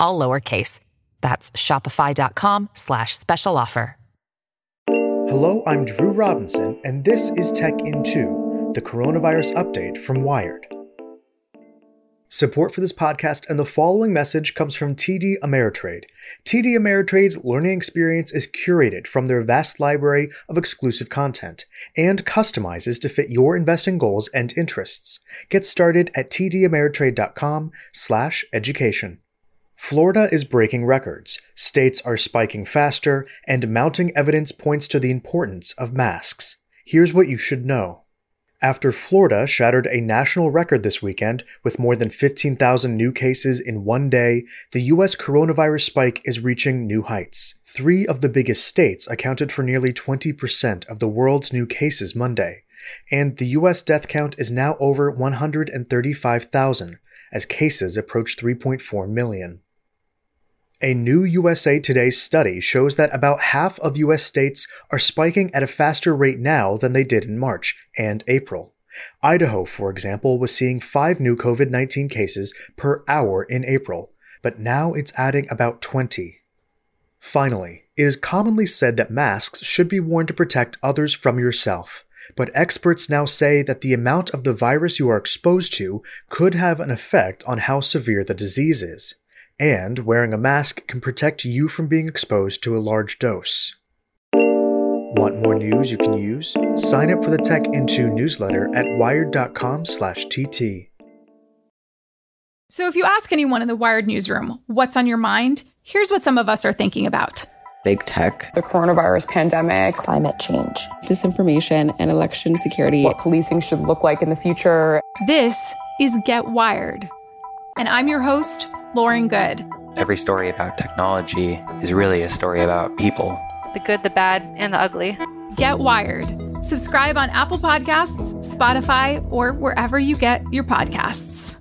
all lowercase. That's shopify.com slash special offer. Hello, I'm Drew Robinson, and this is Tech in 2, the coronavirus update from Wired. Support for this podcast and the following message comes from TD Ameritrade. TD Ameritrade's learning experience is curated from their vast library of exclusive content and customizes to fit your investing goals and interests. Get started at tdameritrade.com/education. Florida is breaking records, states are spiking faster, and mounting evidence points to the importance of masks. Here's what you should know. After Florida shattered a national record this weekend with more than 15,000 new cases in one day, the U.S. coronavirus spike is reaching new heights. Three of the biggest states accounted for nearly 20% of the world's new cases Monday, and the U.S. death count is now over 135,000 as cases approach 3.4 million. A new USA Today study shows that about half of US states are spiking at a faster rate now than they did in March and April. Idaho, for example, was seeing five new COVID 19 cases per hour in April, but now it's adding about 20. Finally, it is commonly said that masks should be worn to protect others from yourself, but experts now say that the amount of the virus you are exposed to could have an effect on how severe the disease is and wearing a mask can protect you from being exposed to a large dose. Want more news you can use? Sign up for the Tech in Two newsletter at wired.com/tt. So if you ask anyone in the Wired newsroom what's on your mind, here's what some of us are thinking about. Big tech, the coronavirus pandemic, climate change, disinformation, and election security. What policing should look like in the future. This is Get Wired. And I'm your host, Lauren Goode. Every story about technology is really a story about people the good, the bad, and the ugly. Get Wired. Subscribe on Apple Podcasts, Spotify, or wherever you get your podcasts.